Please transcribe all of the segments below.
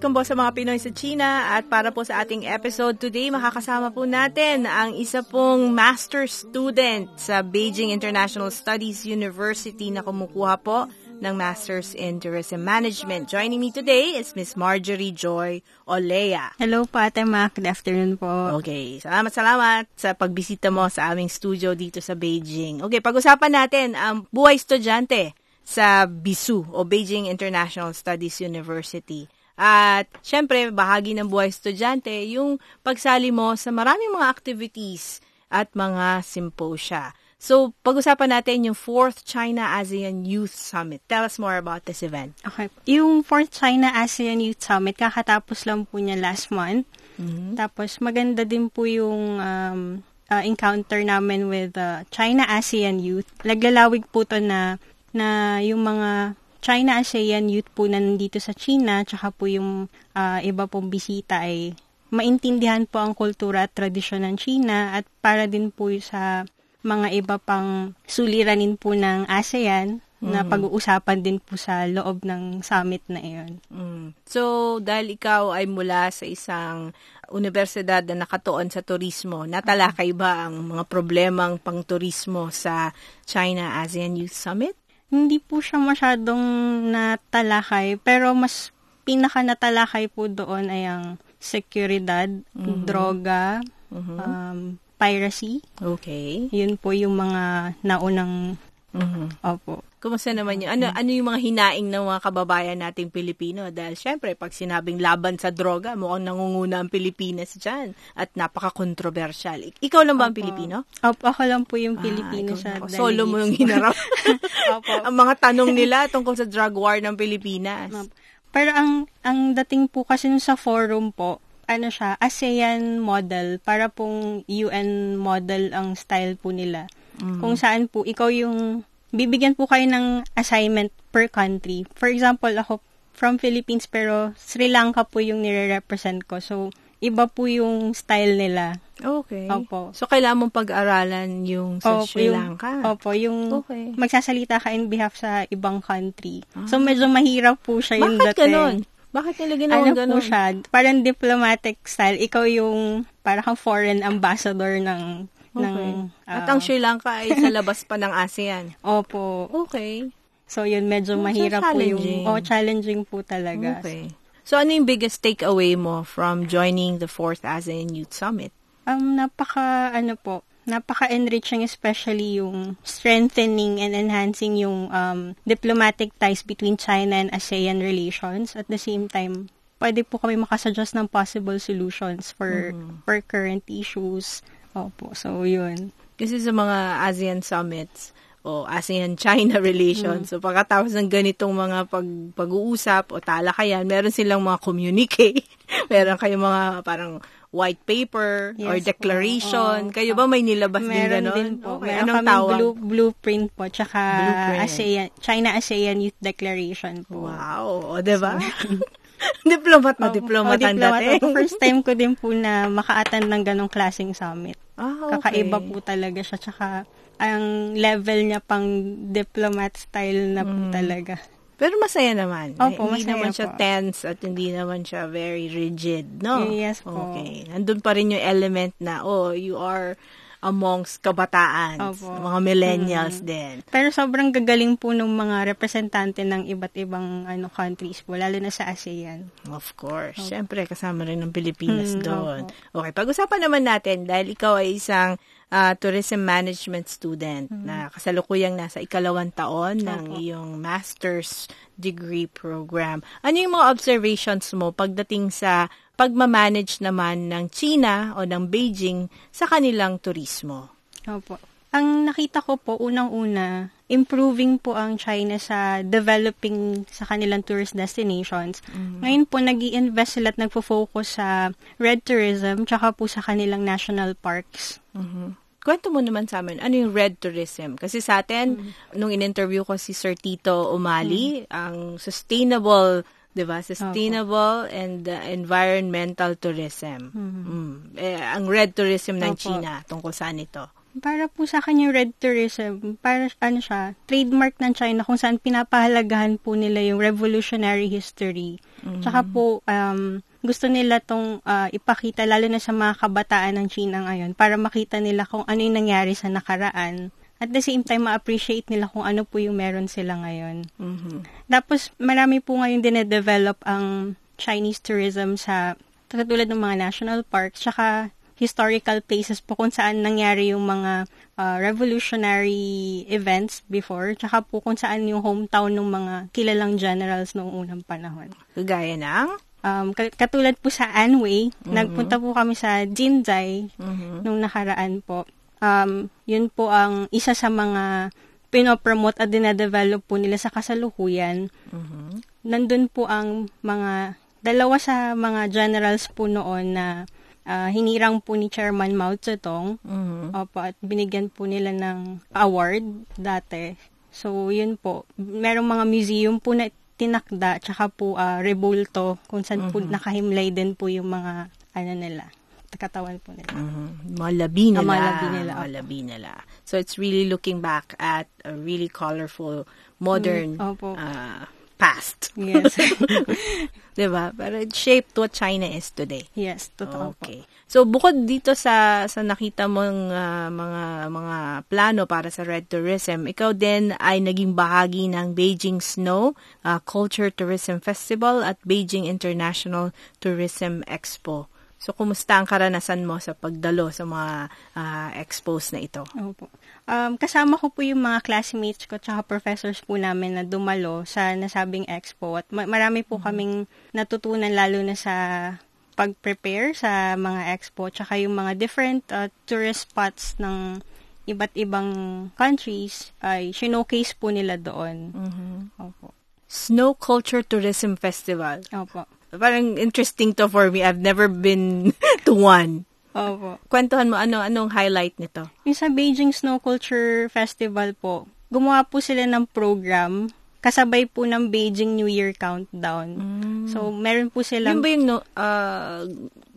Welcome po sa mga Pinoy sa China at para po sa ating episode today, makakasama po natin ang isa pong master student sa Beijing International Studies University na kumukuha po ng Masters in Tourism Management. Joining me today is Miss Marjorie Joy Olea. Hello po, Ate Mac. Good afternoon po. Okay, salamat salamat sa pagbisita mo sa aming studio dito sa Beijing. Okay, pag-usapan natin ang buhay estudyante sa BISU o Beijing International Studies University. At syempre, bahagi ng buhay estudyante yung pagsali mo sa maraming mga activities at mga symposia. So, pag-usapan natin yung 4th China ASEAN Youth Summit. Tell us more about this event. Okay. Yung 4th China ASEAN Youth Summit, kakatapos lang po niya last month. Mm-hmm. Tapos, maganda din po yung um, uh, encounter namin with uh, China ASEAN Youth. Naglalawig po to na, na yung mga China ASEAN youth po na nandito sa China, tsaka po yung uh, iba pong bisita ay maintindihan po ang kultura at tradisyon ng China at para din po sa mga iba pang suliranin po ng ASEAN mm. na pag-uusapan din po sa loob ng summit na iyon. Mm. So, dahil ikaw ay mula sa isang universidad na nakatuon sa turismo, natalakay ba ang mga problemang pang-turismo sa China ASEAN Youth Summit? Hindi po siya masyadong natalakay, pero mas pinaka natalakay po doon ay ang seguridad, mm-hmm. droga, mm-hmm. um, piracy. Okay. Yun po yung mga naunang Mm-hmm. Opo. Kumusta naman yun? Ano, ano yung mga hinaing ng mga kababayan nating Pilipino? Dahil syempre, pag sinabing laban sa droga, mukhang nangunguna ang Pilipinas dyan. At napaka-controversial. Ikaw lang ba ang Pilipino? Opo, ako lang po yung Pilipino ah, sa delegate. Solo mo yung hinarap. Opo. ang mga tanong nila tungkol sa drug war ng Pilipinas. Pero ang ang dating po kasi sa forum po, ano siya, ASEAN model, para pong UN model ang style po nila. Mm. Kung saan po, ikaw yung, bibigyan po kayo ng assignment per country. For example, ako from Philippines, pero Sri Lanka po yung nire-represent ko. So, iba po yung style nila. Okay. Opo. So, kailangan mong pag-aralan yung sa opo, Sri Lanka? Yung, opo, yung okay. magsasalita ka in behalf sa ibang country. Ah. So, medyo mahirap po siya yung Bakit dating. ganun? Bakit nila ginawa ano ganun? po siya, parang diplomatic style. Ikaw yung parang foreign ambassador ng Okay. Ng, uh, At ang Sri Lanka ay sa labas pa ng ASEAN. Opo. Okay. So, yun, medyo oh, mahirap so po yung... Oh, challenging po talaga. Okay. So, ano yung biggest takeaway mo from joining the 4th ASEAN Youth Summit? Um, napaka, ano po, napaka-enriching especially yung strengthening and enhancing yung um, diplomatic ties between China and ASEAN relations. At the same time, pwede po kami makasuggest ng possible solutions for mm. for current issues Opo, so yun. Kasi sa mga ASEAN summits, o ASEAN-China relations. Mm. So, pagkatapos ng ganitong mga pag, pag-uusap o talakayan, meron silang mga communique. meron kayong mga parang white paper yes, or declaration. Po. Oh, Kayo ba may nilabas meron din gano'n? din po. Okay, meron anong tawag? Blue, blueprint po, tsaka blueprint. ASEAN, China-ASEAN Youth Declaration po. Wow, o, diba? diplomat na, oh, diplomat oh, diplomat. dating. First time ko din po na maka-attend ng ganong klaseng summit. Ah, okay. Kakaiba po talaga siya. Tsaka, ang level niya pang diplomat style na po mm. talaga. Pero masaya naman. Opo, hindi masaya naman po. siya tense at hindi naman siya very rigid, no? Yes po. Okay. Nandun pa rin yung element na, oh, you are amongst kabataan, Opo. mga millennials din. Pero sobrang gagaling po ng mga representante ng iba't ibang ano countries po, lalo na sa ASEAN. Of course. Siyempre, kasama rin ng Pilipinas Hmm, doon. opo. Okay, pag-usapan naman natin, dahil ikaw ay isang ah, tourism management student Hmm. na kasalukuyang nasa ikalawang taon ng iyong master's degree program. Ano yung mga observations mo pagdating sa pagmamanage naman ng China o ng Beijing sa kanilang turismo? Opo. Ang nakita ko po, unang-una, improving po ang China sa developing sa kanilang tourist destinations. Ngayon po, nag invest sila at nagfo-focus sa red tourism tsaka po sa kanilang national parks. Mhm. Kwento mo naman sa amin, ano yung red tourism? Kasi sa atin, Mm. nung in-interview ko si Sir Tito Umali, ang sustainable, di ba? Sustainable and uh, environmental tourism. Mm. Eh, ang red tourism ng Opo. China, tungkol saan ito? Para po sa akin yung red tourism, para ano siya, trademark ng China kung saan pinapahalagahan po nila yung revolutionary history. Tsaka po, um, gusto nila tong ah, ipakita, lalo na sa mga kabataan ng China ngayon, para makita nila kung ano yung nangyari sa nakaraan. At the same time, ma-appreciate nila kung ano po yung meron sila ngayon. Mhm. Tapos, marami po ngayon dinedevelop ang Chinese tourism sa katulad ng mga national parks, tsaka historical places po kung saan nangyari yung mga ah, revolutionary events before, tsaka po kung saan yung hometown ng mga kilalang generals noong unang panahon. Kagaya ng? Um, ka- katulad po sa Anhui, nagpunta po kami sa Jinzai Mhm. nung nakaraan po. Um, yun po ang isa sa mga pinopromote at dinadevelop po nila sa kasalukuyan. Mhm. Nandun po ang mga, dalawa sa mga generals po noon na ah, hinirang po ni Chairman Mao Zedong. Mhm. Opo, at binigyan po nila ng award dati. So, yun po. Merong mga museum po na tinakda, tsaka po ah, rebulto, kung saan po nakahimlay din po yung mga, ano nila, katawan po nila. Mhm. Mga labi nila. Ah, mga labi nila, Mga labi nila. So, it's really looking back at a really colorful, modern Mm, opo. ah, past. Yes. diba? Pero it shaped what China is today. yes, totoo po. Okay. So bukod dito sa sa nakita mong ah, mga mga plano para sa Red Tourism, ikaw din ay naging bahagi ng Beijing Snow ah, Culture Tourism Festival at Beijing International Tourism Expo. So kumusta ang karanasan mo sa pagdalo sa mga ah, expos na ito? Opo. Um, kasama ko po yung mga classmates ko tsaka professors po namin na dumalo sa nasabing expo at ma- marami po kaming natutunan lalo na sa pag-prepare sa mga expo tsaka yung mga different uh, tourist spots ng iba't ibang countries ay showcase po nila doon. Opo. Snow Culture Tourism Festival. Opo. Parang interesting to for me. I've never been to one. Opo. Kwentuhan mo, ano, anong highlight nito? Yung sa Beijing Snow Culture Festival po, gumawa po sila ng program kasabay po ng Beijing New Year Countdown. So, meron po Yun silang... ba yung no, uh,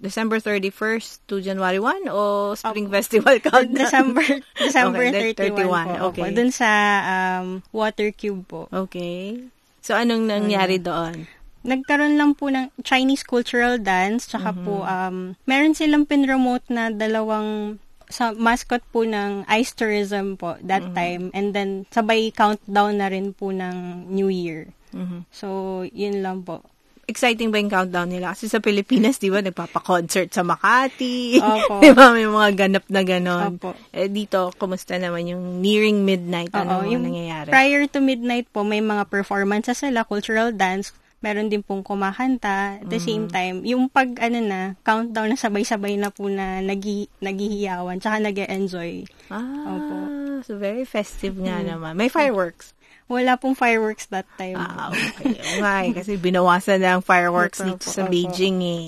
December 31st to January 1 o Spring Festival countdown? December December Okay, 31, 31, po. okay. Opo, dun sa um, Water Cube po. Okay. So, anong nangyari doon? Nagkaroon lang po ng Chinese cultural dance, tsaka po, um, meron silang pinromote na dalawang sa mascot po ng ice tourism po that time and then sabay countdown na rin po ng New Year. Mhm. So, yun lang po. Exciting ba yung countdown nila? Kasi sa Pilipinas, di ba, nagpapa-concert sa Makati. Opo. di ba, may mga ganap na ganon. Opo. Eh, dito, kumusta naman yung nearing midnight? Ano yung yung nangyayari? Prior to midnight po, may mga performances sila, cultural dance, meron din pong kumakanta. At the same Mm. time, yung pag, ano na, countdown na sabay-sabay na po na nagi, nagihiyawan, tsaka nag enjoy ah, Opo. so very festive nga naman. May fireworks. Wala pong fireworks that time. Ah, okay. Nga eh, kasi binawasan na ang fireworks dito sa. Beijing eh.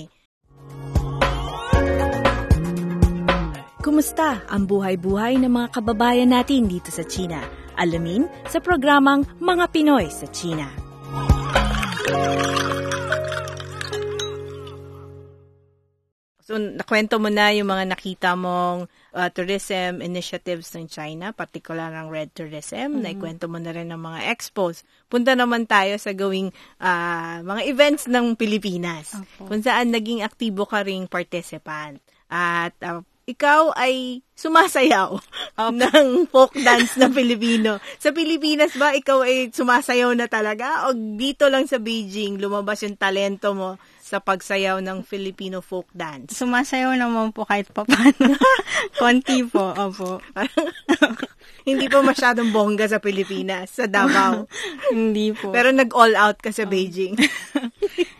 Kumusta ang buhay-buhay ng mga kababayan natin dito sa China? Alamin sa programang Mga Pinoy sa China. So, nakwento mo na yung mga nakita mong uh, tourism initiatives ng China, particular ng Red Tourism. Naikwento mo na rin ng mga expos. Punta naman tayo sa gawing ah, mga events ng Pilipinas, Opo. kung saan naging aktibo ka ring participant. At ah, ikaw ay sumasayaw ng folk dance na Pilipino. Sa Pilipinas ba, ikaw ay sumasayaw na talaga? O dito lang sa Beijing, lumabas yung talento mo sa pagsayaw ng Filipino folk dance? Sumasayaw naman po kahit pa paano. Konti po, opo. Hindi pa masyadong bongga sa Pilipinas, sa Davao. Hindi po. Pero nag-all out ka sa Beijing.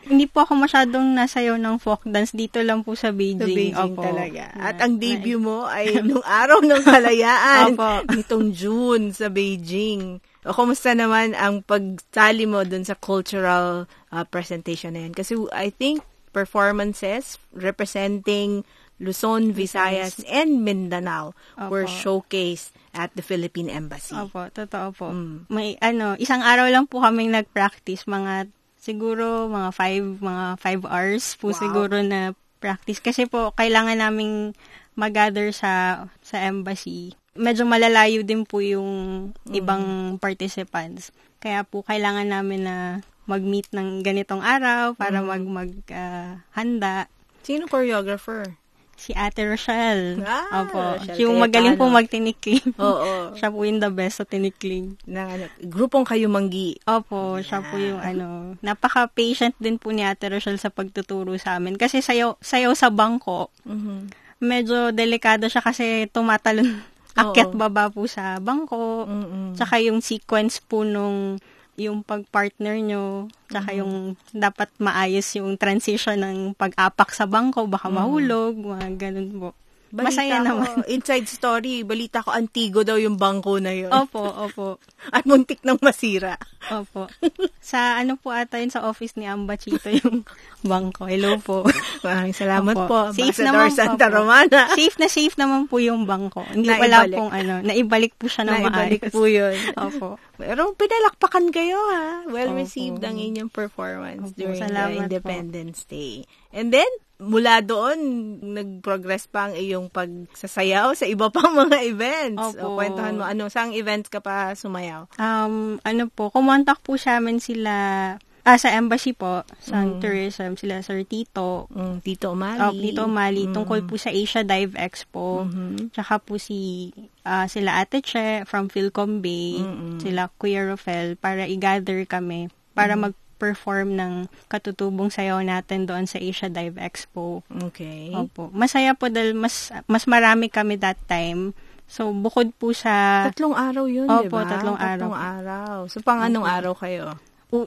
Hindi po ako masyadong nasayaw ng folk dance. Dito lang po sa Beijing. Sa Beijing Opo. talaga. At Na- ang debut mo ay nung araw ng kalayaan. Opo. Nitong June sa Beijing. O, kumusta naman ang pagsali mo dun sa cultural uh, presentation na yan? Kasi I think performances representing Luzon, Visayas, and Mindanao were Opo. showcased at the Philippine Embassy. Opo, totoo po. Mm. May ano, isang araw lang po kaming nag-practice, mga siguro mga five, mga five hours po Wow. siguro na practice. Kasi po, kailangan naming mag-gather sa, sa embassy. Medyo malalayo din po yung ibang participants. Kaya po, kailangan namin na mag-meet ng ganitong araw para mag, mag ah, handa. Sino choreographer? Si Ate Rochelle. Ah, Opo. Rochelle Yung magaling po Cayetano. magtinikling. Oo. Siya po yung the best sa tinikling. Na, ano, grupong kayo manggi. Opo, siya po yung ano, napaka-patient din po ni Ate Rochelle sa pagtuturo sa amin. Kasi sayo, sayo sa bangko, Mhm. medyo delikado siya kasi tumatalon akyat baba po sa bangko. Mm-mm. Tsaka yung sequence po nung yung pag-partner nyo, tsaka yung dapat maayos yung transition ng pag-apak sa bangko, baka mahulog, mga ganun po. Masaya Balita naman. Ko, inside story, balita ko antigo daw yung bangko na yun. Opo, opo. At muntik nang masira. Opo. Sa ano po ata yun sa office ni Amba Chito yung bangko. Hello po. Maraming salamat Opo. po, Safe naman po Santa po. Romana. Safe na safe naman po yung bangko. Hindi Naibalik. wala pong ano, naibalik po siya ng Naibalik maayos. po yun. Opo. Pero pinalakpakan kayo ha. Well Opo. received ang inyong performance Opo, during salamat the Independence Day. And then, mula doon, nag-progress pa ang iyong pagsasayaw sa iba pang mga events. O, Opo. kwentuhan mo, ano, saang events ka pa sumayaw? Um, ano po, kumontak po sa amin sila, ah, sa embassy po, sa Mm. tourism, sila Sir Tito, Mm, Tito Mali. Oh, Tito Mali, Mm. tungkol po sa Asia Dive Expo. Mhm. Tsaka po si ah, sila Ate Che from Philcom Bay, Mm-mm. sila Kuya Rofel para i-gather kami para mag-perform ng katutubong sayaw natin doon sa Asia Dive Expo. Okay. Opo. Masaya po dahil mas mas marami kami that time. So bukod po sa Tatlong araw yun, di Opo, ba? tatlong araw. Tatlong araw. So, pang anong araw kayo?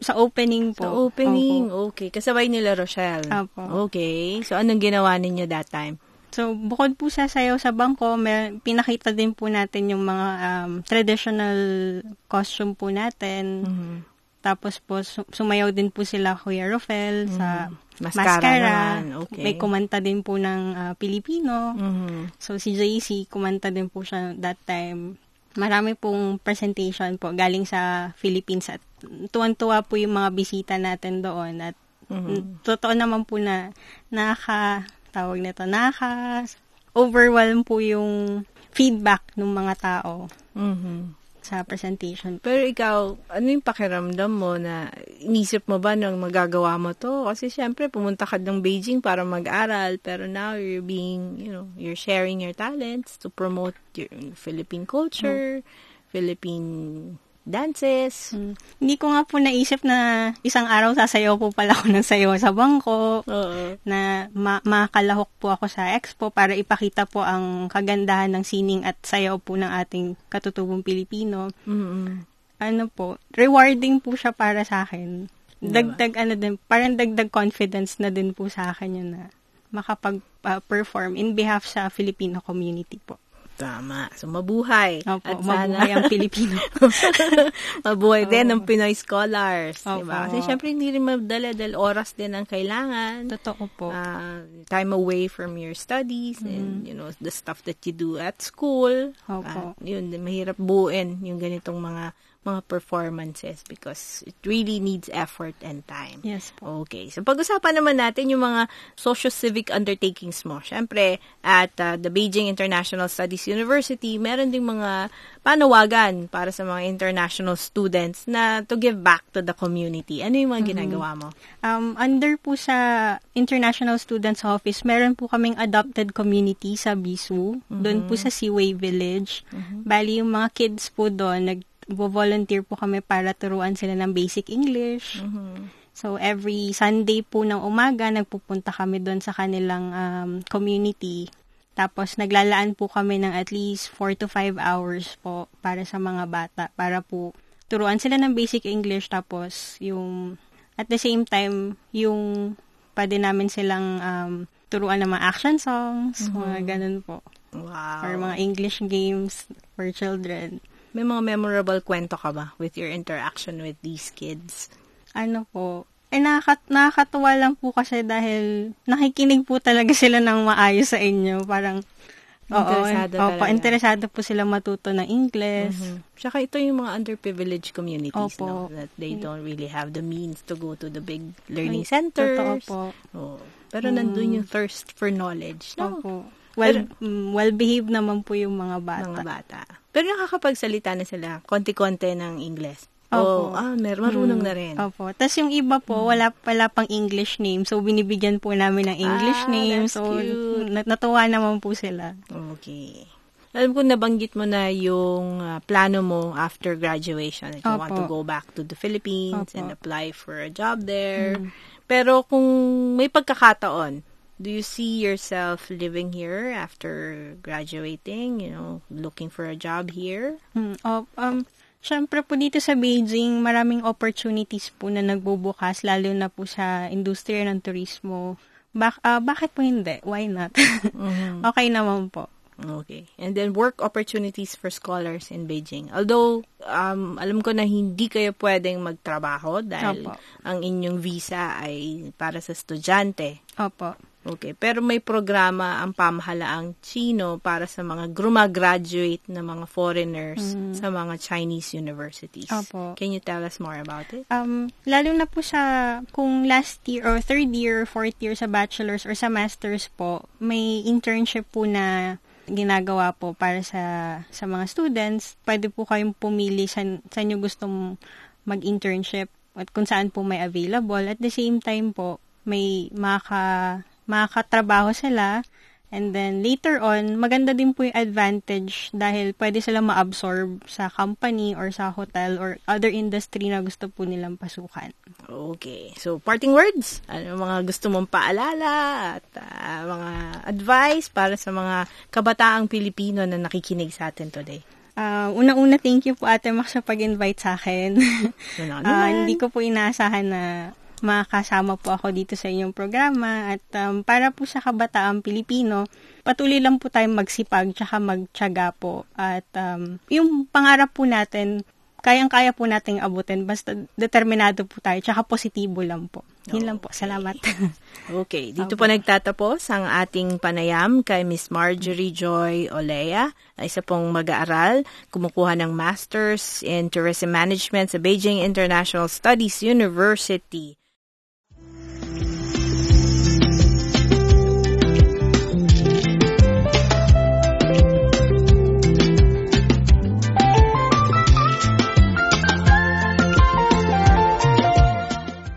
Sa opening po. Sa opening, Opo. okay. Kasabay nila Rochelle. Opo. Okay. So, anong ginawa ninyo that time? So, bukod po sa sayaw sa bangko, may, pinakita din po natin yung mga um, traditional costume po natin. Mhm. Tapos po, su- sumayaw din po sila Kuya Rofel sa Mm-hmm. Mascara mascara. naman, okay. May kumanta din po ng ah, Pilipino. Mhm. So, si JC, kumanta din po siya that time. Marami pong presentation po galing sa Philippines at tuwan-tuwa po yung mga bisita natin doon at Mhm. totoo naman po na nakaka tawag nito nakaka overwhelm po yung feedback ng mga tao Mhm. Sa presentation. Pero ikaw, ano yung pakiramdam mo na inisip mo ba nang magagawa mo to? Kasi syempre, pumunta ka ng Beijing para mag-aral, pero now you're being, you know, you're sharing your talents to promote your Philippine culture, Philippine dances. Mm. Hindi ko nga po naisip na isang araw sasayaw po pala ako ng sayaw sa bangko. Oo. na ma- makalahok po ako sa expo para ipakita po ang kagandahan ng sining at sayaw po ng ating katutubong Pilipino. mm Ano po, rewarding po siya para sa akin. Dagdag ano din, parang dagdag confidence na din po sa akin yun na makapag-perform in behalf sa Filipino community po. Tama. So, mabuhay. Opo, At sana- mabuhay ang Pilipino. mabuhay din ng Pinoy scholars. Opo. Diba? Kasi syempre, hindi rin madala dahil oras din ang kailangan. Totoo po. uh, time away from your studies and you know the stuff that you do at school. Opo. At yun, mahirap buuin yung ganitong mga mga performances because it really needs effort and time. Yes po. Okay. So, pag-usapan naman natin yung mga socio-civic undertakings mo. Siyempre, at uh, the Beijing International Studies University, meron ding mga panawagan para sa mga international students na to give back to the community. Ano yung mga ginagawa mo? Um, under po sa International Students Office, meron po kaming adopted community sa Bisu. Doon po sa Seaway Village. Bali, yung mga kids po doon, nag-volunteer po kami para turuan sila ng basic English. So, every Sunday po ng umaga, nagpupunta kami doon sa kanilang um, community. Tapos, naglalaan po kami ng at least 4 to 5 hours po para sa mga bata. Para po turuan sila ng basic English. Tapos, yung at the same time, yung pwede namin silang um, turuan ng mga action songs, mga ganun po. Wow. Or mga English games for children. May mga memorable kwento ka ba with your interaction with these kids? Ano po, eh, nakakat nakakatuwa lang po kasi dahil nakikinig po talaga sila ng maayos sa inyo. Parang, Interesado oo, opo, interesado po sila matuto ng English. Mhm. Tsaka ito yung mga underprivileged communities, no? Opo. That they don't really have the means to go to the big learning Ay, centers. Totoo po. Oo. Pero nandun yung thirst for knowledge, no? Opo. Well, mm, well-behaved naman po yung mga bata. Mga bata. Pero nakakapagsalita na sila, konti-konti ng English. Opo. Oh, ah, mer marunong na rin. Opo. Tapos yung iba po, wala pala pang English name. So, binibigyan po namin ng English Ah, name. So, cute. nat- natuwa naman po sila. Okay. Alam ko nabanggit mo na yung ah, plano mo after graduation that you want to Opo. go back to the Philippines Opo. and apply for a job there. Pero kung may pagkakataon, do you see yourself living here after graduating, you know, looking for a job here? Hmm. Oh, um, Siyempre po dito sa Beijing, maraming opportunities po na nagbubukas, lalo na po sa industriya ng turismo. Bak ah, bakit po hindi? Why not? okay naman po. Okay. And then work opportunities for scholars in Beijing. Although, um, alam ko na hindi kayo pwedeng magtrabaho dahil Opo. ang inyong visa ay para sa estudyante. Opo. Okay. Pero may programa ang pamahalaang Chino para sa mga grumagraduate na mga foreigners sa mga Chinese universities. Mm. Opo. Can you tell us more about it? Um, lalo na po sa kung last year or third year, fourth year sa bachelor's or sa master's po, may internship po na ginagawa po para sa sa mga students. Pwede po kayong pumili sa sa inyo gustong mag-internship at kung saan po may available. At the same time po, may maka makakatrabaho sila. And then later on, maganda din po yung advantage dahil pwede sila ma-absorb sa company or sa hotel or other industry na gusto po nilang pasukan. Okay. So, parting words? Ano mga gusto mong paalala at ah, mga advice para sa mga kabataang Pilipino na nakikinig sa atin today? Ah, una-una, thank you po Ate Max sa pag-invite sa akin. Naman? hindi ko po inaasahan na makakasama po ako dito sa inyong programa at um, para po sa kabataang Pilipino, patuloy lang po tayong magsipag tsaka magtyaga po at um, yung pangarap po natin, kayang-kaya po nating abutin basta determinado po tayo tsaka positibo lang po. Yun lang po. Salamat. Okay, dito po nagtatapos ang ating panayam kay Miss Marjorie Joy Olea, isa pong mag-aaral, kumukuha ng Masters in Tourism Management sa Beijing International Studies University.